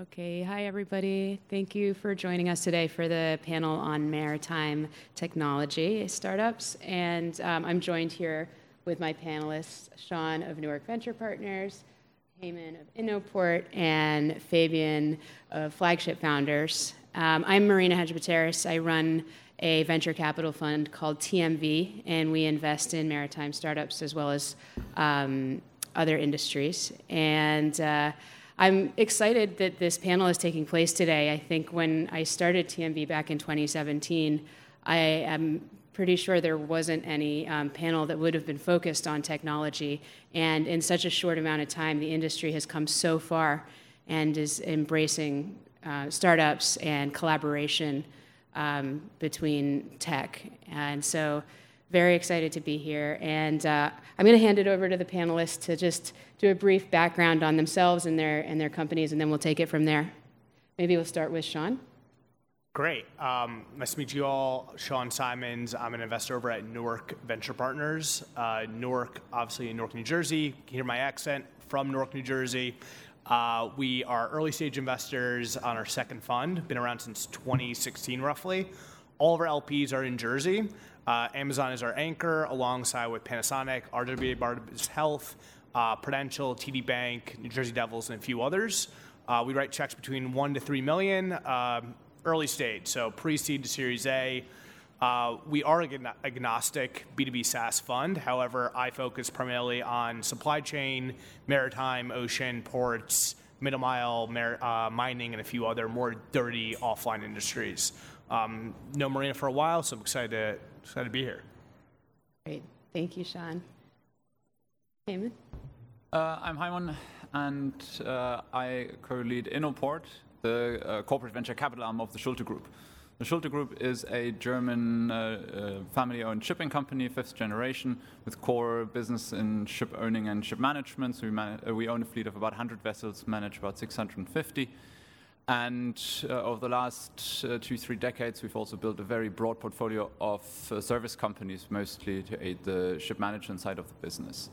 Okay, hi everybody. Thank you for joining us today for the panel on maritime technology startups. And um, I'm joined here with my panelists, Sean of Newark Venture Partners, Haymon of Innoport, and Fabian of Flagship Founders. Um, I'm Marina Hadjipateras. I run a venture capital fund called TMV, and we invest in maritime startups as well as um, other industries. And uh, I'm excited that this panel is taking place today. I think when I started TMV back in 2017, I am pretty sure there wasn't any um, panel that would have been focused on technology. And in such a short amount of time, the industry has come so far and is embracing uh, startups and collaboration um, between tech. And so very excited to be here. And uh, I'm going to hand it over to the panelists to just do a brief background on themselves and their, and their companies, and then we'll take it from there. Maybe we'll start with Sean. Great. Um, nice to meet you all. Sean Simons. I'm an investor over at Newark Venture Partners. Uh, Newark, obviously in Newark, New Jersey. You can hear my accent from Newark, New Jersey. Uh, we are early stage investors on our second fund, been around since 2016 roughly. All of our LPs are in Jersey. Uh, Amazon is our anchor, alongside with Panasonic, RWJ Barnabas Health, uh, Prudential, TD Bank, New Jersey Devils, and a few others. Uh, we write checks between one to three million, um, early stage, so pre-seed to Series A. Uh, we are an agnostic B2B SaaS fund. However, I focus primarily on supply chain, maritime, ocean, ports, middle mile, uh, mining, and a few other more dirty offline industries. Um, know Marina for a while, so I'm excited to Excited to be here. Great. Thank you, Sean. Haymon? Uh, I'm Haymon, and uh, I co-lead Innoport, the uh, corporate venture capital arm of the Schulte Group. The Schulte Group is a German uh, uh, family-owned shipping company, fifth generation, with core business in ship owning and ship management. So we, man- uh, we own a fleet of about 100 vessels, manage about 650. And uh, over the last uh, two, three decades, we've also built a very broad portfolio of uh, service companies, mostly to aid the ship management side of the business.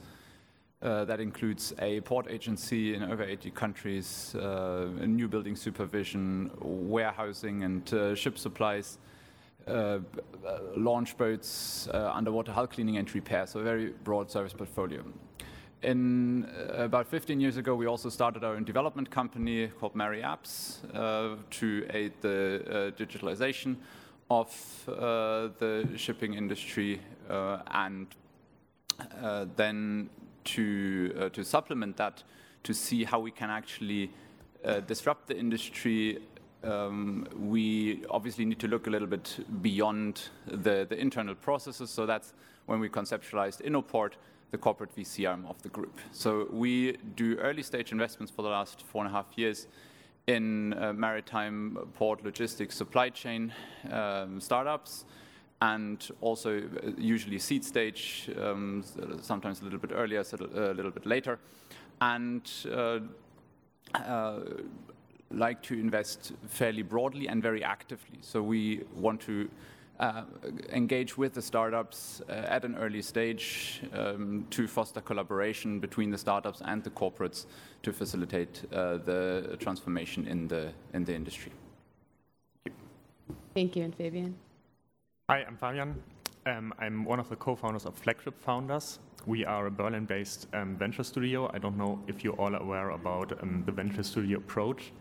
Uh, that includes a port agency in over 80 countries, uh, new building supervision, warehousing and uh, ship supplies, launch boats, underwater hull cleaning and repair, so a very broad service portfolio. In uh, about 15 years ago, we also started our own development company called MariApps uh, to aid the uh, digitalization of uh, the shipping industry uh, and then to, to supplement that to see how we can actually disrupt the industry um, we obviously need to look a little bit beyond the, the internal processes. So that's when we conceptualized Innoport, the corporate VC arm of the group. So we do early stage investments for the last four and a half years in uh, maritime port logistics supply chain um, startups and also uh, usually seed stage, um, sometimes a little bit earlier, a little bit later, and uh, uh, like to invest fairly broadly and very actively. So we want to uh, engage with the startups uh, at an early stage um, to foster collaboration between the startups and the corporates to facilitate uh, the transformation in the in the industry. Thank you, and Fabian. Hi, I'm Fabian. Um, I'm one of the co-founders of Flagship Founders. We are a Berlin-based um, venture studio. I don't know if you're all aware about um, the venture studio approach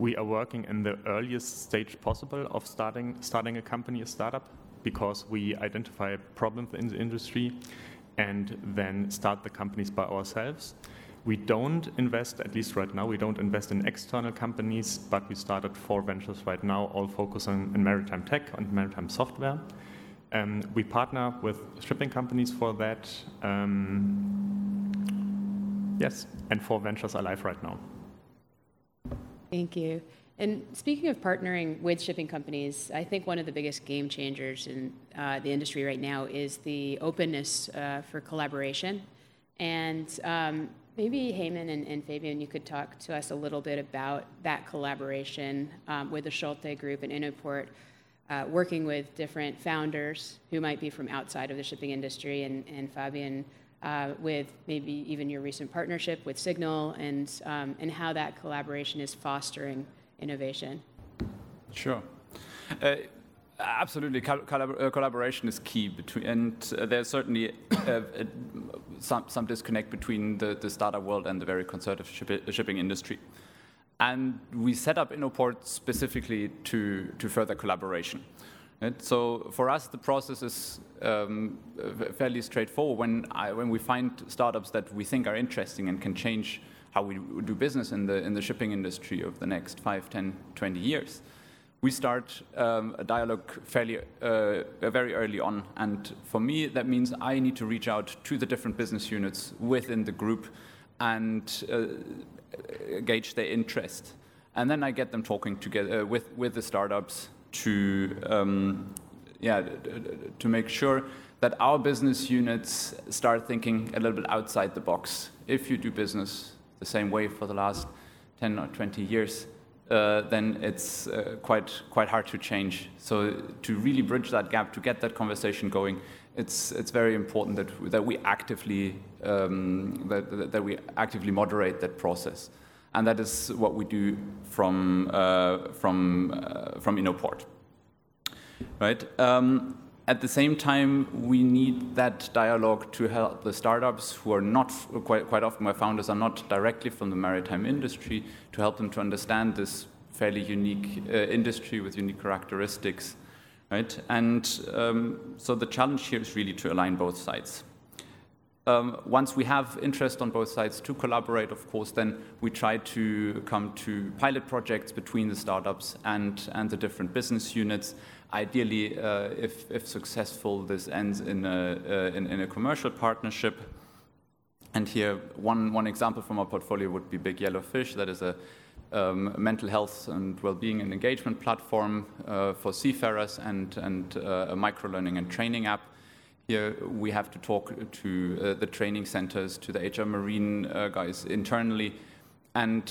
we are working in the earliest stage possible of starting starting a company, a startup, because we identify problems in the industry and then start the companies by ourselves. We don't invest, at least right now, we don't invest in external companies, but we started four ventures right now, all focusing on maritime tech and maritime software. Um, we partner with shipping companies for that. Um, yes, and four ventures are live right now. Thank you. And speaking of partnering with shipping companies, I think one of the biggest game changers in uh, the industry right now is the openness uh, for collaboration. And um, maybe Haymon and, and, Fabian, you could talk to us a little bit about that collaboration um, with the Schulte Group and Innoport, uh, working with different founders who might be from outside of the shipping industry. And, and Fabian, uh, with maybe even your recent partnership with Signal and, um, and how that collaboration is fostering innovation. Sure. Uh, absolutely, collab uh, collaboration is key between, and uh, there's certainly uh, some, some disconnect between the, the startup world and the very conservative ship shipping industry. And we set up Innoport specifically to, to further collaboration. Right? So for us, the process is um, fairly straightforward. When, I, when we find startups that we think are interesting and can change how we do business in the, in the shipping industry over the next 5, 10, 20 years, we start um, a dialogue fairly uh, very early on. And for me, that means I need to reach out to the different business units within the group and uh, gauge their interest. And then I get them talking together with, with the startups to, um, yeah, to make sure that our business units start thinking a little bit outside the box. If you do business the same way for the last 10 or 20 years, uh, then it's uh, quite quite hard to change. So to really bridge that gap, to get that conversation going, it's it's very important that that we actively um, that that we actively moderate that process and that is what we do from uh, from uh, from Innoport. Right. Um, at the same time, we need that dialogue to help the startups who are not quite, quite often my founders are not directly from the maritime industry to help them to understand this fairly unique uh, industry with unique characteristics, right? And um, so the challenge here is really to align both sides. Um, once we have interest on both sides to collaborate, of course, then we try to come to pilot projects between the startups and, and the different business units. Ideally, uh, if, if successful, this ends in a, uh, in, in, a commercial partnership. And here, one, one example from our portfolio would be Big Yellow Fish. That is a um, mental health and well-being and engagement platform uh, for seafarers and, and uh, a micro-learning and training app here we have to talk to uh, the training centers, to the HR Marine uh, guys internally. And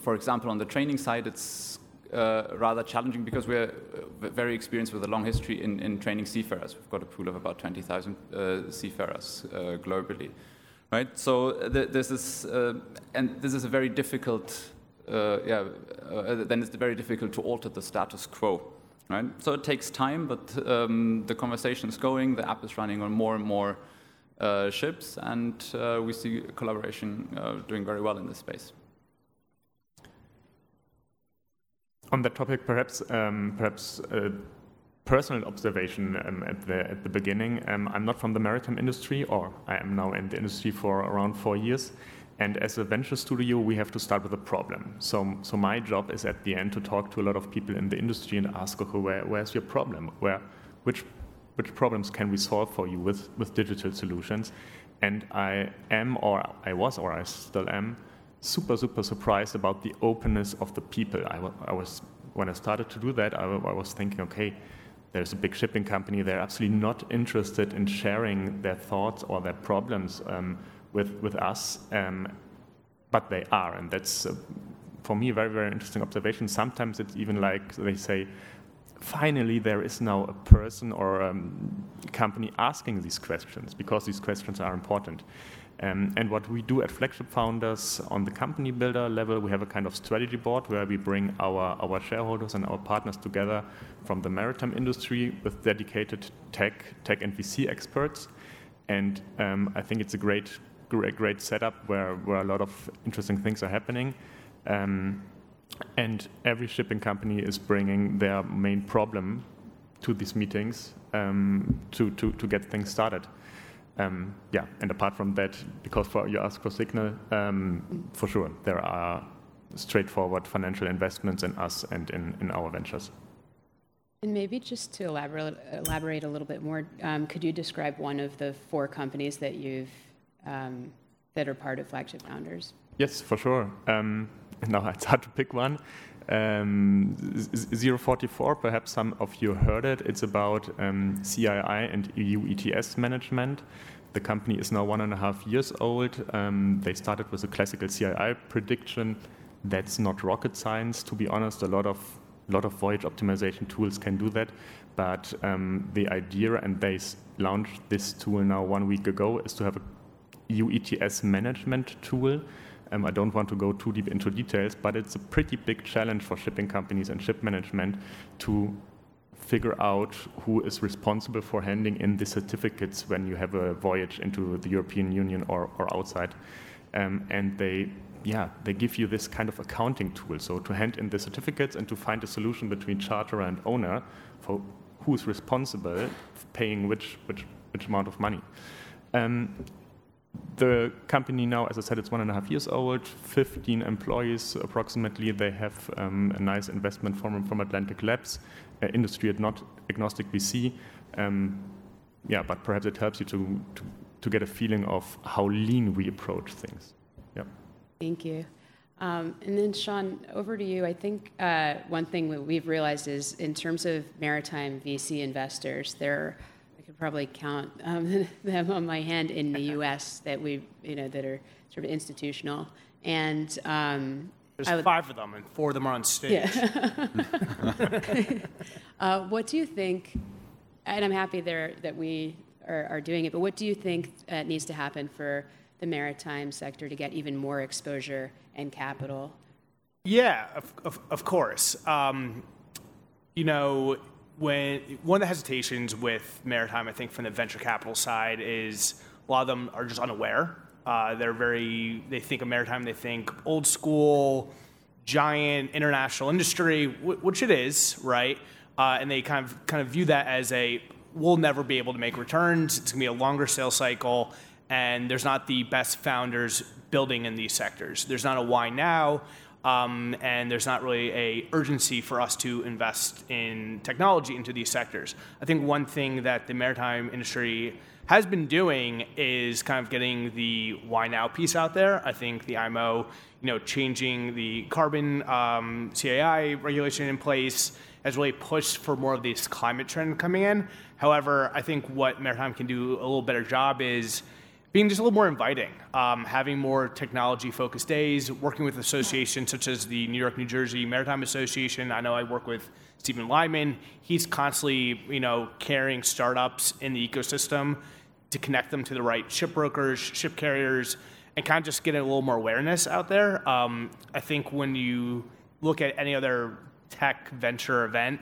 for example, on the training side, it's uh, rather challenging because we're uh, very experienced with a long history in, in training seafarers. We've got a pool of about 20,000 uh, seafarers uh, globally, right? So th this is, and this is a very difficult, yeah, then it's very difficult to alter the status quo. Right? So it takes time, but um, the conversation is going, the app is running on more and more uh, ships, and uh, we see collaboration uh, doing very well in this space. On that topic, perhaps, um, perhaps a personal observation um, at, the, at the beginning. Um, I'm not from the maritime industry, or I am now in the industry for around four years. And as a venture studio, we have to start with a problem. So, so my job is at the end to talk to a lot of people in the industry and ask, okay, where, where's your problem? Where, which, which problems can we solve for you with, with digital solutions? And I am, or I was, or I still am, super, super surprised about the openness of the people. I, I was, when I started to do that, I, I was thinking, okay, there's a big shipping company, they're absolutely not interested in sharing their thoughts or their problems. Um, with, with us, um, but they are. And that's, uh, for me, a very, very interesting observation. Sometimes it's even like they say, finally, there is now a person or a um, company asking these questions because these questions are important. Um, and what we do at Flagship Founders on the company builder level, we have a kind of strategy board where we bring our, our shareholders and our partners together from the maritime industry with dedicated tech, tech and VC experts. And um, I think it's a great great, great setup where, where a lot of interesting things are happening. Um, and every shipping company is bringing their main problem to these meetings um, to, to, to get things started. Um, yeah, and apart from that, because for, you ask for Signal, um, for sure, there are straightforward financial investments in us and in, in our ventures. And maybe just to elaborate, elaborate a little bit more, um, could you describe one of the four companies that you've um, that are part of Flagship Founders? Yes, for sure. Um, now it's hard to pick one. Um, 044, perhaps some of you heard it. It's about um, CII and EU ETS management. The company is now one and a half years old. Um, they started with a classical CII prediction. That's not rocket science, to be honest. A lot of lot of voyage optimization tools can do that, but um, the idea, and they launched this tool now one week ago, is to have a EU ETS management tool. Um, I don't want to go too deep into details, but it's a pretty big challenge for shipping companies and ship management to figure out who is responsible for handing in the certificates when you have a voyage into the European Union or, or outside. Um, and they, yeah, they give you this kind of accounting tool. So to hand in the certificates and to find a solution between charterer and owner for who's responsible for paying which, which, which amount of money. Um, the company now, as I said, it's one and a half years old, 15 employees approximately. They have um, a nice investment from, from Atlantic Labs, uh, industry not agnostic VC. Um, yeah, but perhaps it helps you to, to, to, get a feeling of how lean we approach things. Yeah. Thank you. Um, and then, Sean, over to you. I think uh, one thing that we've realized is in terms of maritime VC investors, there could probably count um, them on my hand in the U.S. that we, you know, that are sort of institutional. And um, there's would, five of them, and four of them are on stage. Yeah. uh, what do you think? And I'm happy there that we are, are doing it. But what do you think uh, needs to happen for the maritime sector to get even more exposure and capital? Yeah, of, of, of course. Um, you know, when one of the hesitations with maritime, I think, from the venture capital side is a lot of them are just unaware. Uh, they're very they think of maritime, they think old school, giant international industry, which it is, right? Uh, and they kind of kind of view that as a we'll never be able to make returns. It's gonna be a longer sales cycle, and there's not the best founders building in these sectors. There's not a why now um, and there's not really a urgency for us to invest in technology into these sectors. I think one thing that the maritime industry has been doing is kind of getting the why now piece out there. I think the IMO, you know, changing the carbon um, CII regulation in place has really pushed for more of this climate trend coming in. However, I think what maritime can do a little better job is being just a little more inviting, um, having more technology focused days, working with associations such as the New York, New Jersey Maritime Association. I know I work with Stephen Lyman. He's constantly, you know, carrying startups in the ecosystem to connect them to the right ship brokers, ship carriers, and kind of just get a little more awareness out there. Um, I think when you look at any other tech venture event,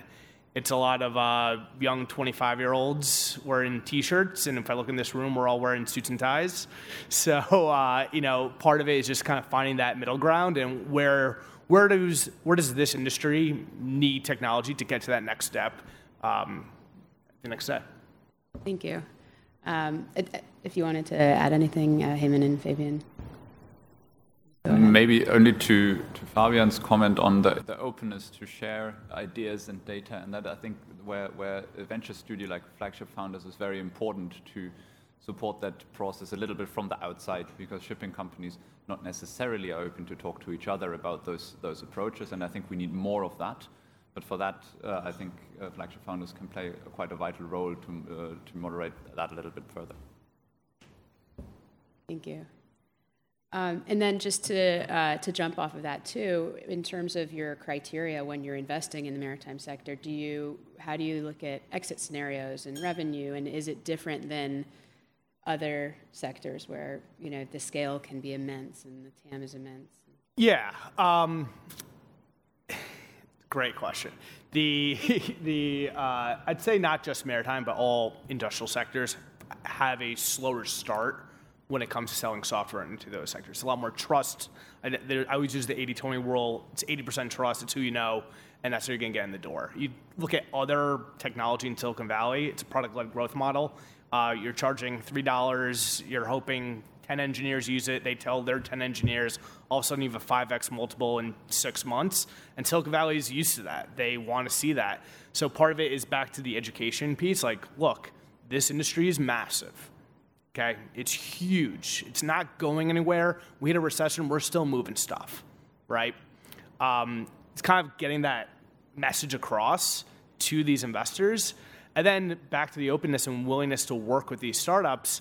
it's a lot of uh, young 25 year olds wearing t shirts. And if I look in this room, we're all wearing suits and ties. So, uh, you know, part of it is just kind of finding that middle ground and where. Where does where does this industry need technology to get to that next step? Um, the next step. Thank you. Um, if you wanted to add anything, uh, Haymon and Fabian. Maybe only to, to Fabian's comment on the, the openness to share ideas and data, and that I think where, where a venture studio like Flagship Founders is very important to support that process a little bit from the outside, because shipping companies not necessarily are open to talk to each other about those, those approaches, and I think we need more of that. But for that, uh, I think uh, Flagship Founders can play a, quite a vital role to, uh, to moderate that a little bit further. Thank you. Um, and then just to, uh, to jump off of that too, in terms of your criteria when you're investing in the maritime sector, do you, how do you look at exit scenarios and revenue? And is it different than other sectors where, you know, the scale can be immense and the TAM is immense? Yeah. Um, great question. The, the, uh, I'd say not just maritime, but all industrial sectors have a slower start when it comes to selling software into those sectors. a lot more trust. I, there, I always use the 80-20 rule. It's 80% trust. It's who you know, and that's how you're going to get in the door. You look at other technology in Silicon Valley. It's a product-led growth model. Uh, you're charging three dollars. You're hoping 10 engineers use it. They tell their 10 engineers. All of a sudden, you have a 5x multiple in six months. And Silicon Valley is used to that. They want to see that. So part of it is back to the education piece. Like, look, this industry is massive Okay, it's huge. It's not going anywhere. We hit a recession. We're still moving stuff, right? Um, it's kind of getting that message across to these investors, and then back to the openness and willingness to work with these startups.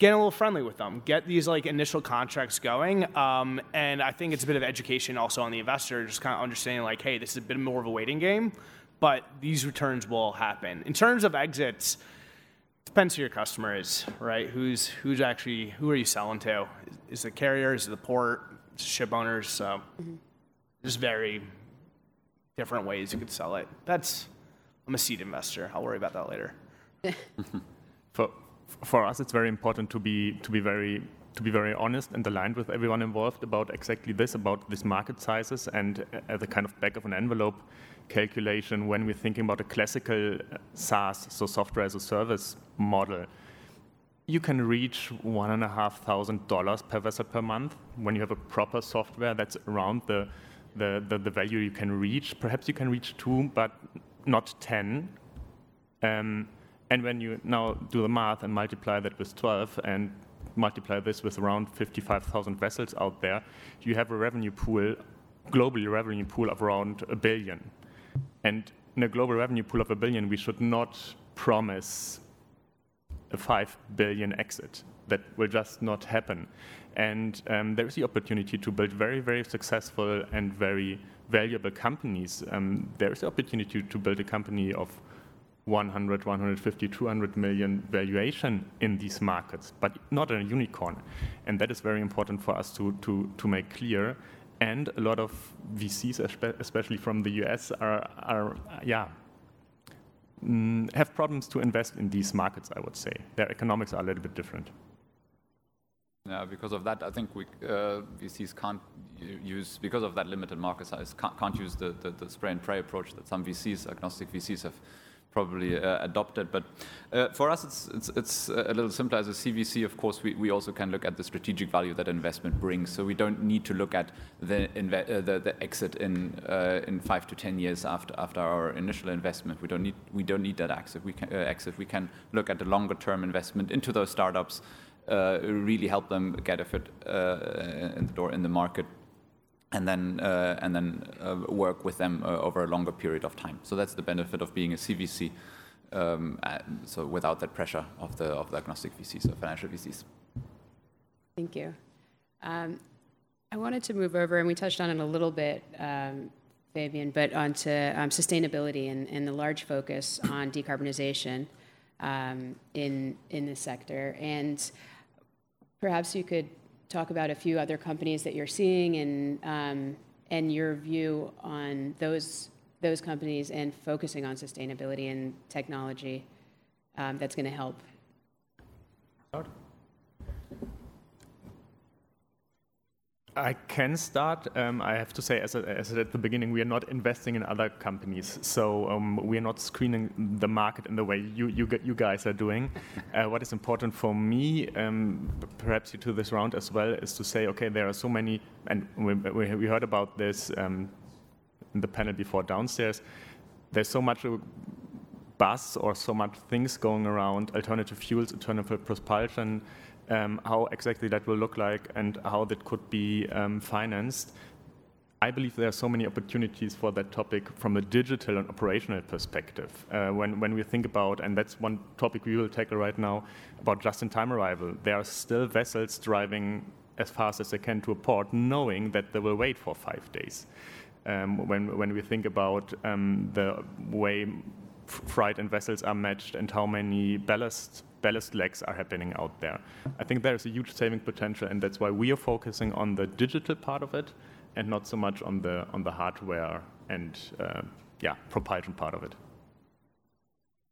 Get a little friendly with them. Get these like initial contracts going, um, and I think it's a bit of education also on the investor, just kind of understanding like, hey, this is a bit more of a waiting game, but these returns will happen. In terms of exits depends who your customer is, right? Who's who's actually who are you selling to? Is the carrier? Is it the port? Is it ship owners? So mm-hmm. there's very different ways you could sell it. That's I'm a seed investor. I'll worry about that later. For, for us, it's very important to be, to, be very, to be very honest and aligned with everyone involved about exactly this, about these market sizes, and as a kind of back of an envelope calculation when we're thinking about a classical SaaS, so software as a service model. You can reach one and a half thousand dollars per vessel per month when you have a proper software that's around the, the, the, the value you can reach. Perhaps you can reach two, but not 10. Um, and when you now do the math and multiply that with 12 and multiply this with around 55,000 vessels out there, you have a revenue pool, globally revenue pool of around a billion. And in a global revenue pool of a billion, we should not promise a 5 billion exit. That will just not happen. And um, there is the opportunity to build very, very successful and very valuable companies. Um, there is the opportunity to build a company of 100, 150, 200 million valuation in these markets, but not a unicorn. And that is very important for us to, to, to make clear. And a lot of VCs, especially from the US, are, are yeah, mm, have problems to invest in these markets, I would say. Their economics are a little bit different. Yeah, because of that, I think we, uh, VCs can't use, because of that limited market size, can't, can't use the, the, the, spray and pray approach that some VCs, agnostic VCs, have probably uh, adopted. But uh, for us, it's, it's, it's, a little simpler. As a CVC, of course, we, we also can look at the strategic value that investment brings. So we don't need to look at the, uh, the, the, exit in, uh, in five to 10 years after, after our initial investment. We don't need, we don't need that exit. We can, uh, exit. We can look at the longer term investment into those startups uh, really help them get a foot in the door in the market and then uh, and then work with them over a longer period of time. So that's the benefit of being a CVC. Um, so without that pressure of the of the agnostic VCs or financial VCs. Thank you. Um, I wanted to move over, and we touched on it a little bit, um, Fabian, but onto um, sustainability and, and, the large focus on decarbonization um, in in this sector. And Perhaps you could talk about a few other companies that you're seeing and, um, and your view on those, those companies and focusing on sustainability and technology um, that's going to help. I can start. Um, I have to say, as I, as at the beginning, we are not investing in other companies, so um, we are not screening the market in the way you you, you guys are doing. Uh, what is important for me, um, perhaps you to this round as well, is to say, okay, there are so many, and we, we heard about this um, in the panel before downstairs. There's so much buzz or so much things going around alternative fuels, alternative propulsion um, how exactly that will look like and how that could be um, financed. I believe there are so many opportunities for that topic from a digital and operational perspective. Uh, when, when we think about, and that's one topic we will tackle right now, about just-in-time arrival, there are still vessels driving as fast as they can to a port, knowing that they will wait for five days. Um, when, when we think about um, the way freight and vessels are matched and how many ballast ballast legs are happening out there. I think there is a huge saving potential, and that's why we are focusing on the digital part of it and not so much on the on the hardware and uh, yeah propulsion part of it.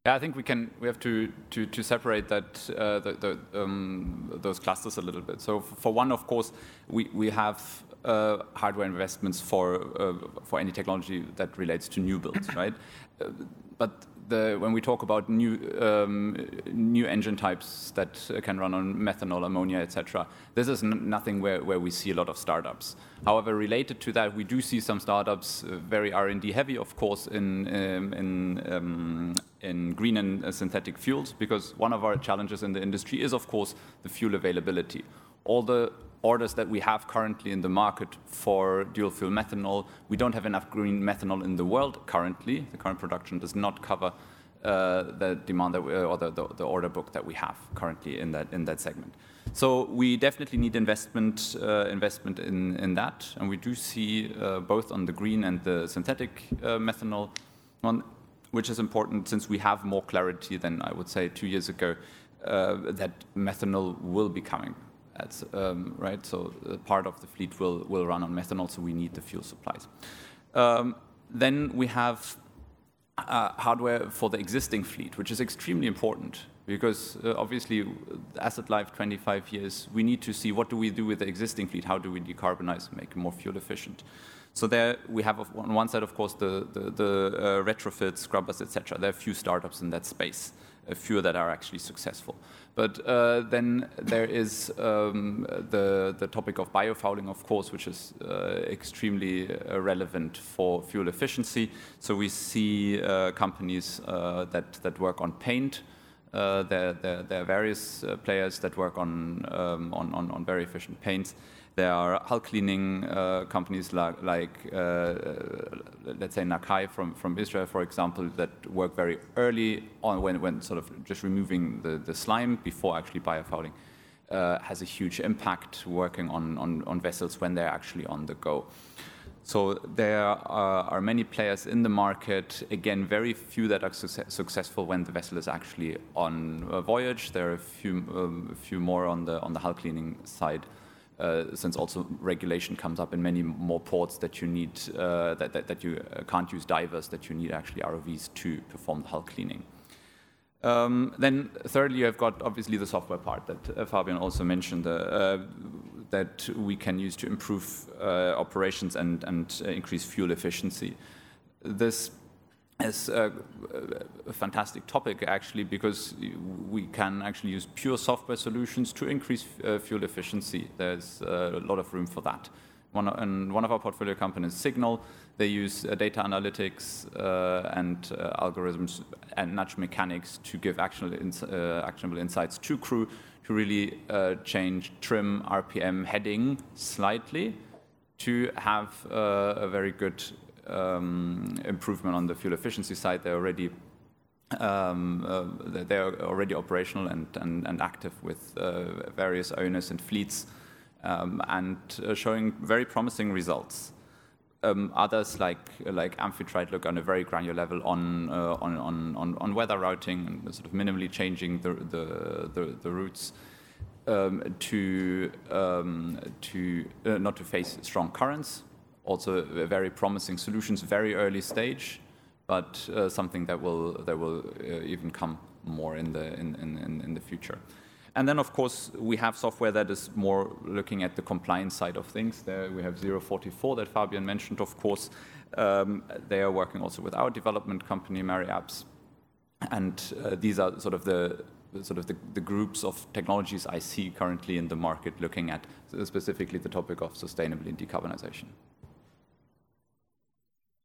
Yeah, I think we can we have to to, to separate that uh, the, the, um, those clusters a little bit. So for one, of course, we we have uh, hardware investments for uh, for any technology that relates to new builds, right? Uh, but the, when we talk about new, um, new engine types that can run on methanol, ammonia, etc., this is nothing where, where we see a lot of startups. However, related to that, we do see some startups, uh, very R&D heavy, of course, in, um, in, um, in green and uh, synthetic fuels, because one of our challenges in the industry is, of course, the fuel availability. All the orders that we have currently in the market for dual fuel methanol. We don't have enough green methanol in the world currently. The current production does not cover uh, the demand that we, or the, order book that we have currently in that segment. So we definitely need investment uh, in, that, and we do see uh, both on the green and the synthetic uh, methanol. On which is important since we have more clarity than I would say two years ago uh, that methanol will be coming. Um, right, so part of the fleet will will run on methanol, so we need the fuel supplies. Um, then we have uh, hardware for the existing fleet, which is extremely important because uh, obviously asset life 25 years, we need to see what do we do with the existing fleet, how do we decarbonize make it more fuel efficient. So there we have on one side, of course, the, the, the uh, retrofits, scrubbers, etc. There are a few startups in that space, a few that are actually successful. But uh, then there is um, the, the topic of biofouling, of course, which is uh, extremely uh, relevant for fuel efficiency. So we see uh, companies uh, that, that work on paint, uh, there, there, there, are various uh, players that work on, um, on, on, on, very efficient paints. There are hull cleaning uh, companies like, like uh, let's say Nakai from, from Israel, for example, that work very early on when, when sort of just removing the, the slime before actually biofouling. Uh, has a huge impact working on, on, on vessels when they're actually on the go. So there are, are, many players in the market. Again, very few that are su successful when the vessel is actually on a voyage. There are a few, um, a few more on the on the hull cleaning side, uh, since also regulation comes up in many more ports that you need uh, that, that, that you uh, can't use divers. That you need actually ROVs to perform the hull cleaning. Um, then thirdly, you've got obviously the software part that uh, Fabian also mentioned. Uh, that we can use to improve uh, operations and, and uh, increase fuel efficiency. This is a, a, fantastic topic actually because we can actually use pure software solutions to increase uh, fuel efficiency. There's a lot of room for that. One, and one of our portfolio companies, Signal, they use uh, data analytics uh, and uh, algorithms and nudge mechanics to give actionable, ins actionable insights to crew to really uh, change trim RPM heading slightly to have uh, a very good um, improvement on the fuel efficiency side. They're already um, uh, they're already operational and, and, and active with uh, various owners and fleets um, and uh, showing very promising results. Um, others like like Amphitrite look on a very granular level on uh, on, on, on, weather routing and sort of minimally changing the the, the, routes um, to um, to uh, not to face strong currents. Also, very promising solutions, very early stage, but uh, something that will that will uh, even come more in the in, in, in the future. And then, of course, we have software that is more looking at the compliance side of things. There we have 044 that Fabian mentioned, of course. Um, they are working also with our development company, MariApps. And uh, these are sort of the sort of the, the, groups of technologies I see currently in the market looking at specifically the topic of sustainability and decarbonization.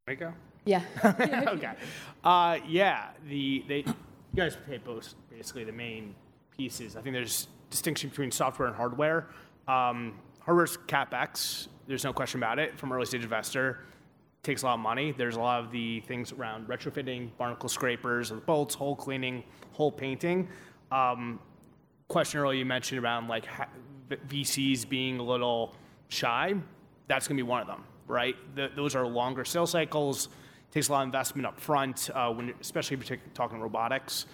Rico? Yeah. okay. Uh, yeah, the, they, you guys pay both basically the main pieces. I think there's distinction between software and hardware. Um, hardware's capex. There's no question about it. From early stage investor, takes a lot of money. There's a lot of the things around retrofitting, barnacle scrapers, bolts, hull cleaning, hull painting. Um, question earlier you mentioned around like VCs being a little shy. That's going to be one of them, right? The, those are longer sales cycles. Takes a lot of investment up front, uh, when, especially if you're talking robotics.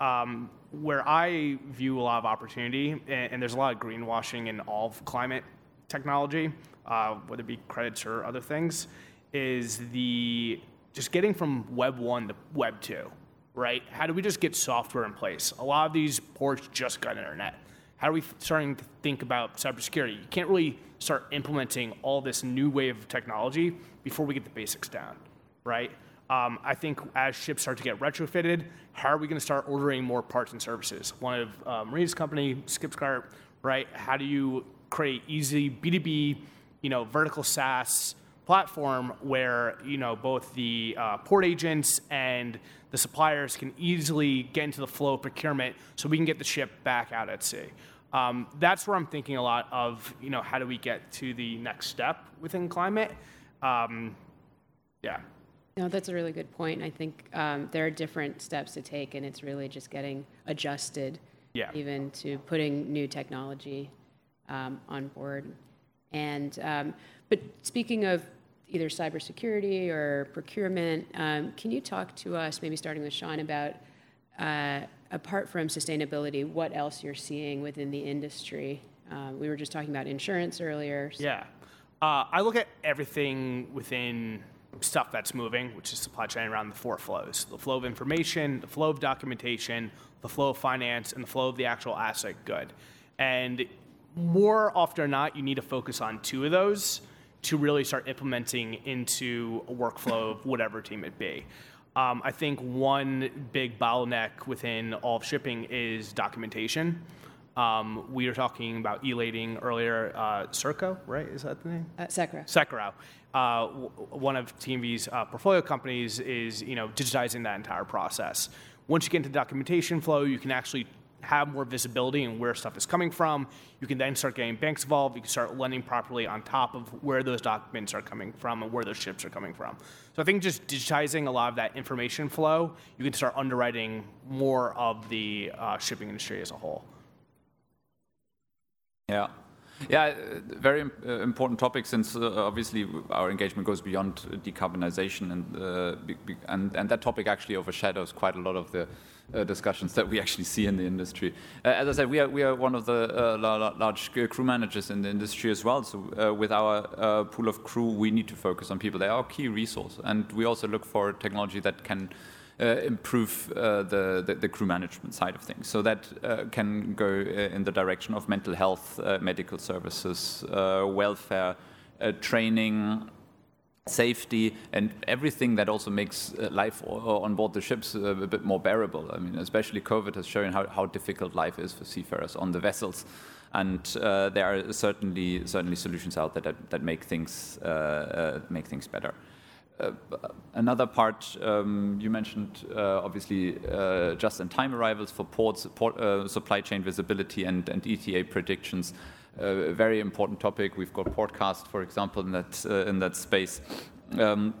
Um, where I view a lot of opportunity, and, and, there's a lot of greenwashing in all of climate technology, uh, whether it be credits or other things, is the just getting from Web 1 to Web 2, right? How do we just get software in place? A lot of these ports just got internet. How are we starting to think about cybersecurity? You can't really start implementing all this new wave of technology before we get the basics down, right? Um, I think as ships start to get retrofitted, how are we going to start ordering more parts and services? One of Marina's company, ShipsCart, right? How do you create easy B2B, you know, vertical SaaS platform where you know both the uh, port agents and the suppliers can easily get into the flow of procurement, so we can get the ship back out at sea. Um, that's where I'm thinking a lot of. You know, how do we get to the next step within climate? Um, yeah. No, that's a really good point. I think um, there are different steps to take, and it's really just getting adjusted, yeah. even to putting new technology um, on board. And um, but speaking of either cybersecurity or procurement. Um, can you talk to us, maybe starting with Sean, about uh, apart from sustainability, what else you're seeing within the industry? Um, we were just talking about insurance earlier. Yeah. Uh, I look at everything within stuff that's moving, which is supply chain around the four flows the flow of information, the flow of documentation, the flow of finance, and the flow of the actual asset good. And more often than not, you need to focus on two of those to really start implementing into a workflow of whatever team it be. Um, I think one big bottleneck within all of shipping is documentation. Um, we were talking about elating earlier. Uh, Serco, right? Is that the name? Uh. Secro. Uh, w- one of TMV's uh, portfolio companies is you know digitizing that entire process. Once you get into the documentation flow, you can actually have more visibility in where stuff is coming from. You can then start getting banks involved. You can start lending properly on top of where those documents are coming from and where those ships are coming from. So I think just digitizing a lot of that information flow, you can start underwriting more of the uh, shipping industry as a whole. Yeah. Yeah, uh, very uh, important topic since uh, obviously our engagement goes beyond decarbonization and, uh, and, that topic actually overshadows quite a lot of the uh, discussions that we actually see in the industry. Uh, as I said, we are, we are one of the large crew managers in the industry as well. So with our pool of crew, we need to focus on people. They are our key resource, and we also look for technology that can improve uh, the, the, the, crew management side of things. So that uh, can go in the direction of mental health, medical services, welfare, training, safety and everything that also makes life on board the ships a bit more bearable. I mean, especially COVID has shown how, how difficult life is for seafarers on the vessels. And uh, there are certainly certainly solutions out there that, that make things uh, uh, make things better. Uh, another part um, you mentioned, uh, obviously, uh, just-in-time arrivals for ports, port, uh, supply chain visibility, and, and ETA predictions. A very important topic. We've got Portcast, for example, in that uh, in that space. Um,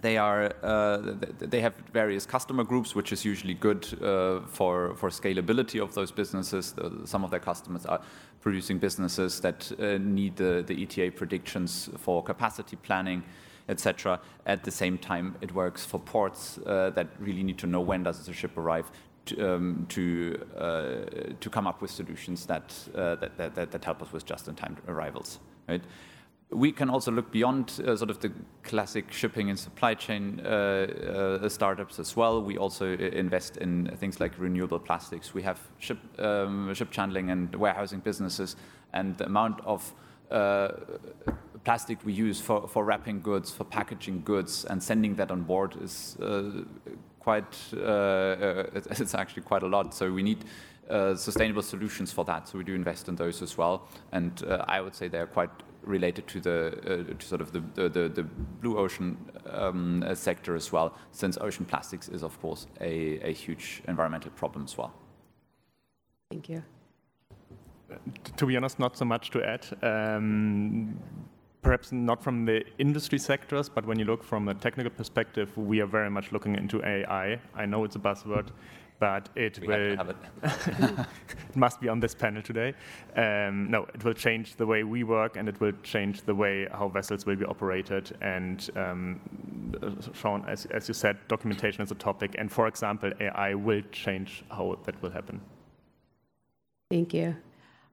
they are uh, they have various customer groups, which is usually good for for scalability of those businesses. some of their customers are producing businesses that need the, the ETA predictions for capacity planning etc. At the same time, it works for ports uh, that really need to know when does the ship arrive to, um, to, uh, to, come up with solutions that, uh, that, that, that, help us with just-in-time arrivals. Right? We can also look beyond uh, sort of the classic shipping and supply chain uh, uh, startups as well. We also invest in things like renewable plastics. We have ship, um, ship chandling and warehousing businesses, and the amount of plastic we use for, for wrapping goods, for packaging goods, and sending that on board is uh, quite, uh, uh it's actually quite a lot. So we need uh, sustainable solutions for that. So we do invest in those as well. And uh, I would say they're quite related to the to sort of the, the, the blue ocean um, sector as well, since ocean plastics is, of course, a, a huge environmental problem as well. Thank you to be honest, not so much to add. Um, perhaps not from the industry sectors, but when you look from a technical perspective, we are very much looking into AI. I know it's a buzzword, but it we will. It. it. must be on this panel today. Um, no, it will change the way we work, and it will change the way how vessels will be operated. And um, Sean, as, as you said, documentation is a topic, and for example, AI will change how that will happen. Thank you.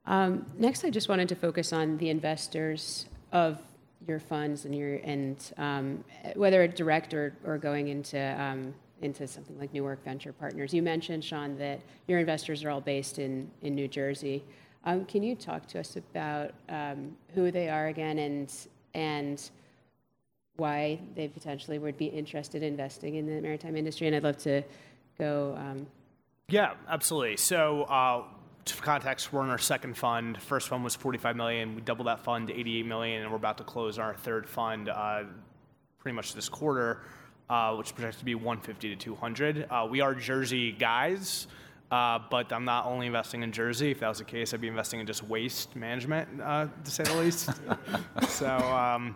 Um, next, I just wanted to focus on the investors of your funds and your and um, whether direct or, or going into um, into something like Newark Venture Partners. You mentioned Sean that your investors are all based in in New Jersey. Um, can you talk to us about um, who they are again and and why they potentially would be interested in investing in the maritime industry? And I'd love to go. Um, yeah, absolutely. So uh, for context, we're in our second fund. First fund was 45 million. We doubled that fund to 88 million, and we're about to close our third fund uh, pretty much this quarter, uh, which projects to be 150 to 200. Uh, we are Jersey guys. Uh, but I'm not only investing in Jersey. If that was the case, I'd be investing in just waste management, uh, to say the least. so, um,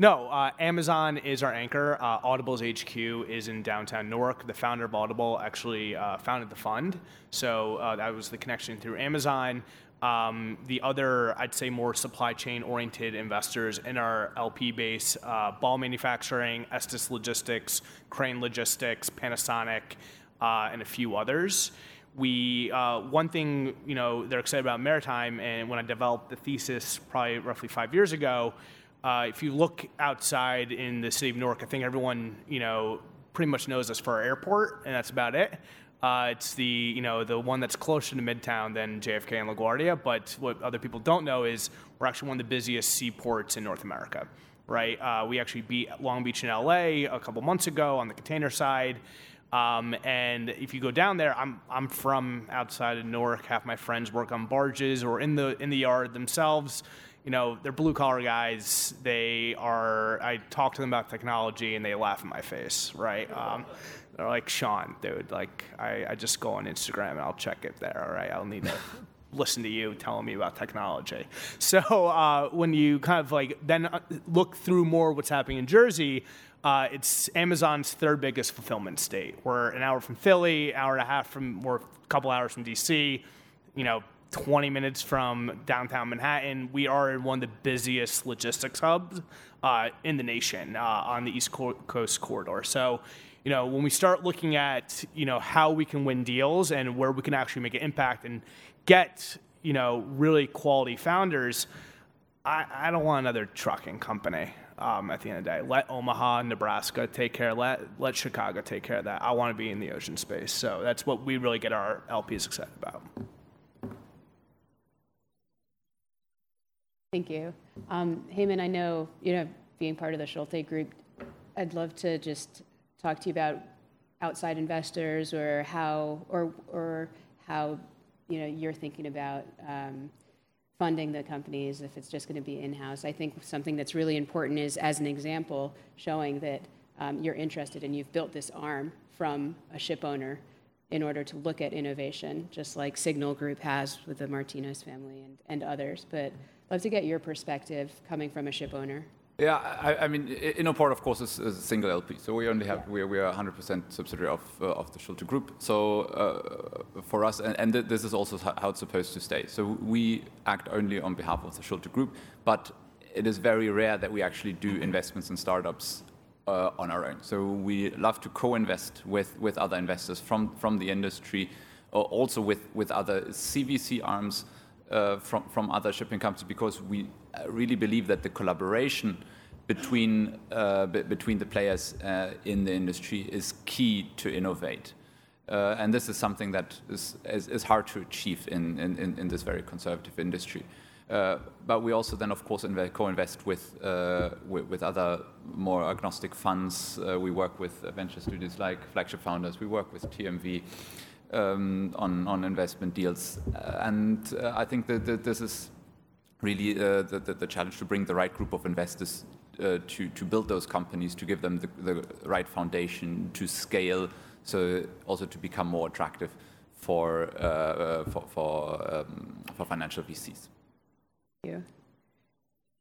no, uh, Amazon is our anchor. Uh, Audible's HQ is in downtown Newark. The founder of Audible actually uh, founded the fund, so uh, that was the connection through Amazon. The other, I'd say, more supply chain-oriented investors in our LP base, Ball Manufacturing, Estes Logistics, Crane Logistics, Panasonic, and a few others. We, one thing you know they're excited about Maritime, and when I developed the thesis probably roughly five years ago, Uh, if you look outside in the city of Newark, I think everyone you know pretty much knows us for our airport, and that's about it. Uh, it's the you know the one that's closer to Midtown than JFK and LaGuardia. But what other people don't know is we're actually one of the busiest seaports in North America. right? Uh, we actually beat Long Beach and LA a couple months ago on the container side. Um, and if you go down there, I'm I'm from outside of Newark. Half my friends work on barges or in the in the yard themselves. You know, they're blue-collar guys. They are, I talk to them about technology, and they laugh in my face. Right? Um, they're like, "Sean, dude, like, I just go on Instagram, and I'll check it there. All right? I don't need to listen to you telling me about technology." So uh, when you kind of like then uh, look through more what's happening in Jersey, uh, it's Amazon's third biggest fulfillment state. We're an hour from Philly, hour and a half from, or a couple hours from DC, 20 minutes from downtown Manhattan. We are in one of the busiest logistics hubs uh, in the nation uh, on the East Coast corridor. So you know, when we start looking at you know, how we can win deals and where we can actually make an impact and get you know, really quality founders, I don't want another trucking company um, at the end of the day. Let Omaha, Nebraska take care that. Let Chicago take care of that. I want to be in the ocean space. So that's what we really get our LPs excited about. Thank you. Um, Haymon, I know you know, being part of the Schulte Group, I'd love to just talk to you about outside investors or how or, or how, you know, you're thinking about um, funding the companies if it's just going to be in-house. I think something that's really important is, as an example, showing that um, you're interested and you've built this arm from a shipowner in order to look at innovation, just like Signal Group has with the Martinez family and others. But I'd love to get your perspective coming from a shipowner. Yeah. I mean, Innoport, of course, is a single LP. So we only have yeah. we, we are 100% subsidiary uh, of the Schulte Group. So uh, for us, and this is also how it's supposed to stay. So we act only on behalf of the Schulte Group. But it is very rare that we actually do investments in startups Uh, on our own. So we love to co-invest with with other investors from from the industry, uh, also with with other CVC arms uh, from from other shipping companies, because we really believe that the collaboration between between the players in the industry is key to innovate. And this is something that is is hard to achieve in this very conservative industry. Uh, but we also then, of course, co-invest uh, with other more agnostic funds. Uh, we work with venture studios like Flagship Founders. We work with TMV um, on investment deals. And I think that this is really the challenge to bring the right group of investors to build those companies, to give them the right foundation to scale, so also to become more attractive for um, financial VCs. Thank you.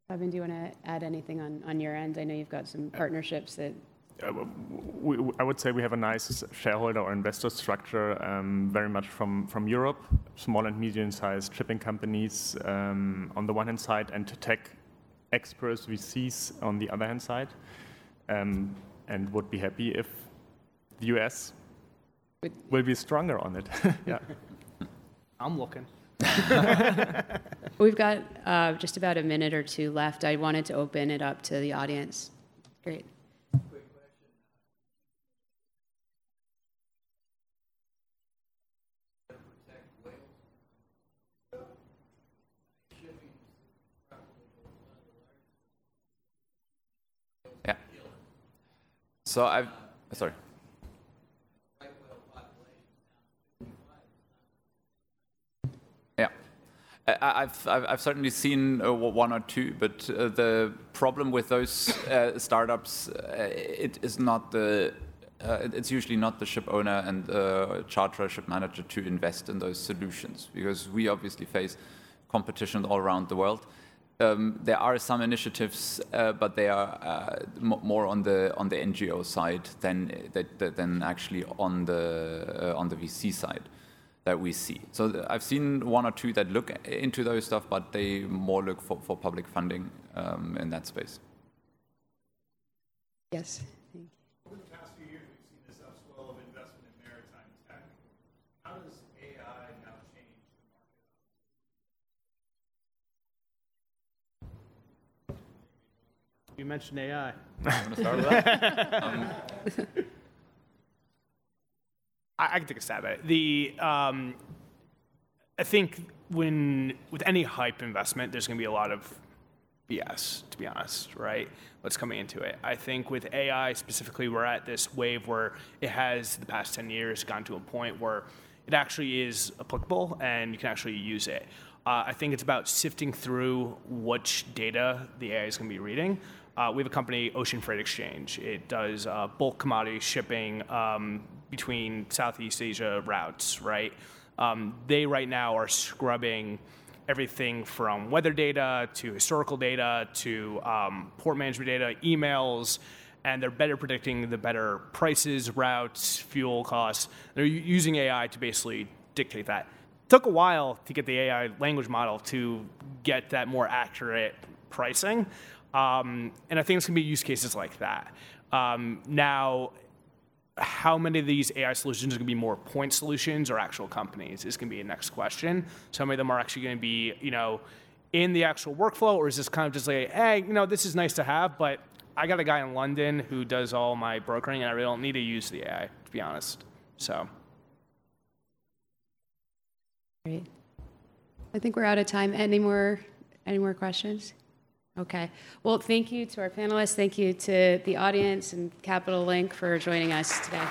Fabian, do you want to add anything on on your end? I know you've got some partnerships that. Uh, I would say we have a nice shareholder or investor structure, um, very much from from Europe, small and medium-sized shipping companies um, on the one hand side, and tech experts, VCs on the other hand side, um, and would be happy if the U.S. will be stronger on it. Yeah. I'm looking. We've got uh, just about a minute or two left. I wanted to open it up to the audience. Great. Yeah. So I've sorry. Yeah. I've certainly seen uh, one or two. But uh, the problem with those uh, startups, it's not the, it's usually not the ship owner and the charterer ship manager to invest in those solutions, because we obviously face competition all around the world. Um, there are some initiatives, but they are more on the NGO side than actually on the VC side. That we see. So I've seen one or two that look into those stuff, but they more look for, for public funding um, in that space. Yes. Thank you. Over the past few years, we've seen this upswell of investment in maritime tech. How does AI now change the market? You mentioned AI. Want to start with that? I, I can take a stab at it. The um, I think when with any hype investment, there's going to be a lot of BS, to be honest, right? What's coming into it? I think with AI specifically, we're at this wave where it has the past 10 years gone to a point where it actually is applicable and you can actually use it. Uh, I think it's about sifting through which data the AI is going to be reading. Uh, we have a company, Ocean Freight Exchange. It does uh, bulk commodity shipping um, between Southeast Asia routes, right? Um, they right now are scrubbing everything from weather data to historical data to um, port management data, emails, and they're better predicting the better prices, routes, fuel costs. They're using AI to basically dictate that. Took a while to get the AI language model to get that more accurate pricing. Um, and I think it's going to be use cases like that. Um, now, how many of these AI solutions are going to be more point solutions or actual companies is going to be a next question. Some of them are actually going to be, you know, in the actual workflow, or is this kind of just like, hey, you know, this is nice to have, but I got a guy in London who does all my brokering, and I really don't need to use the AI, to be honest. So, Great. I think we're out of time. Any more, any more questions? Okay. Well, thank you to our panelists. Thank you to the audience and Capital Link for joining us today.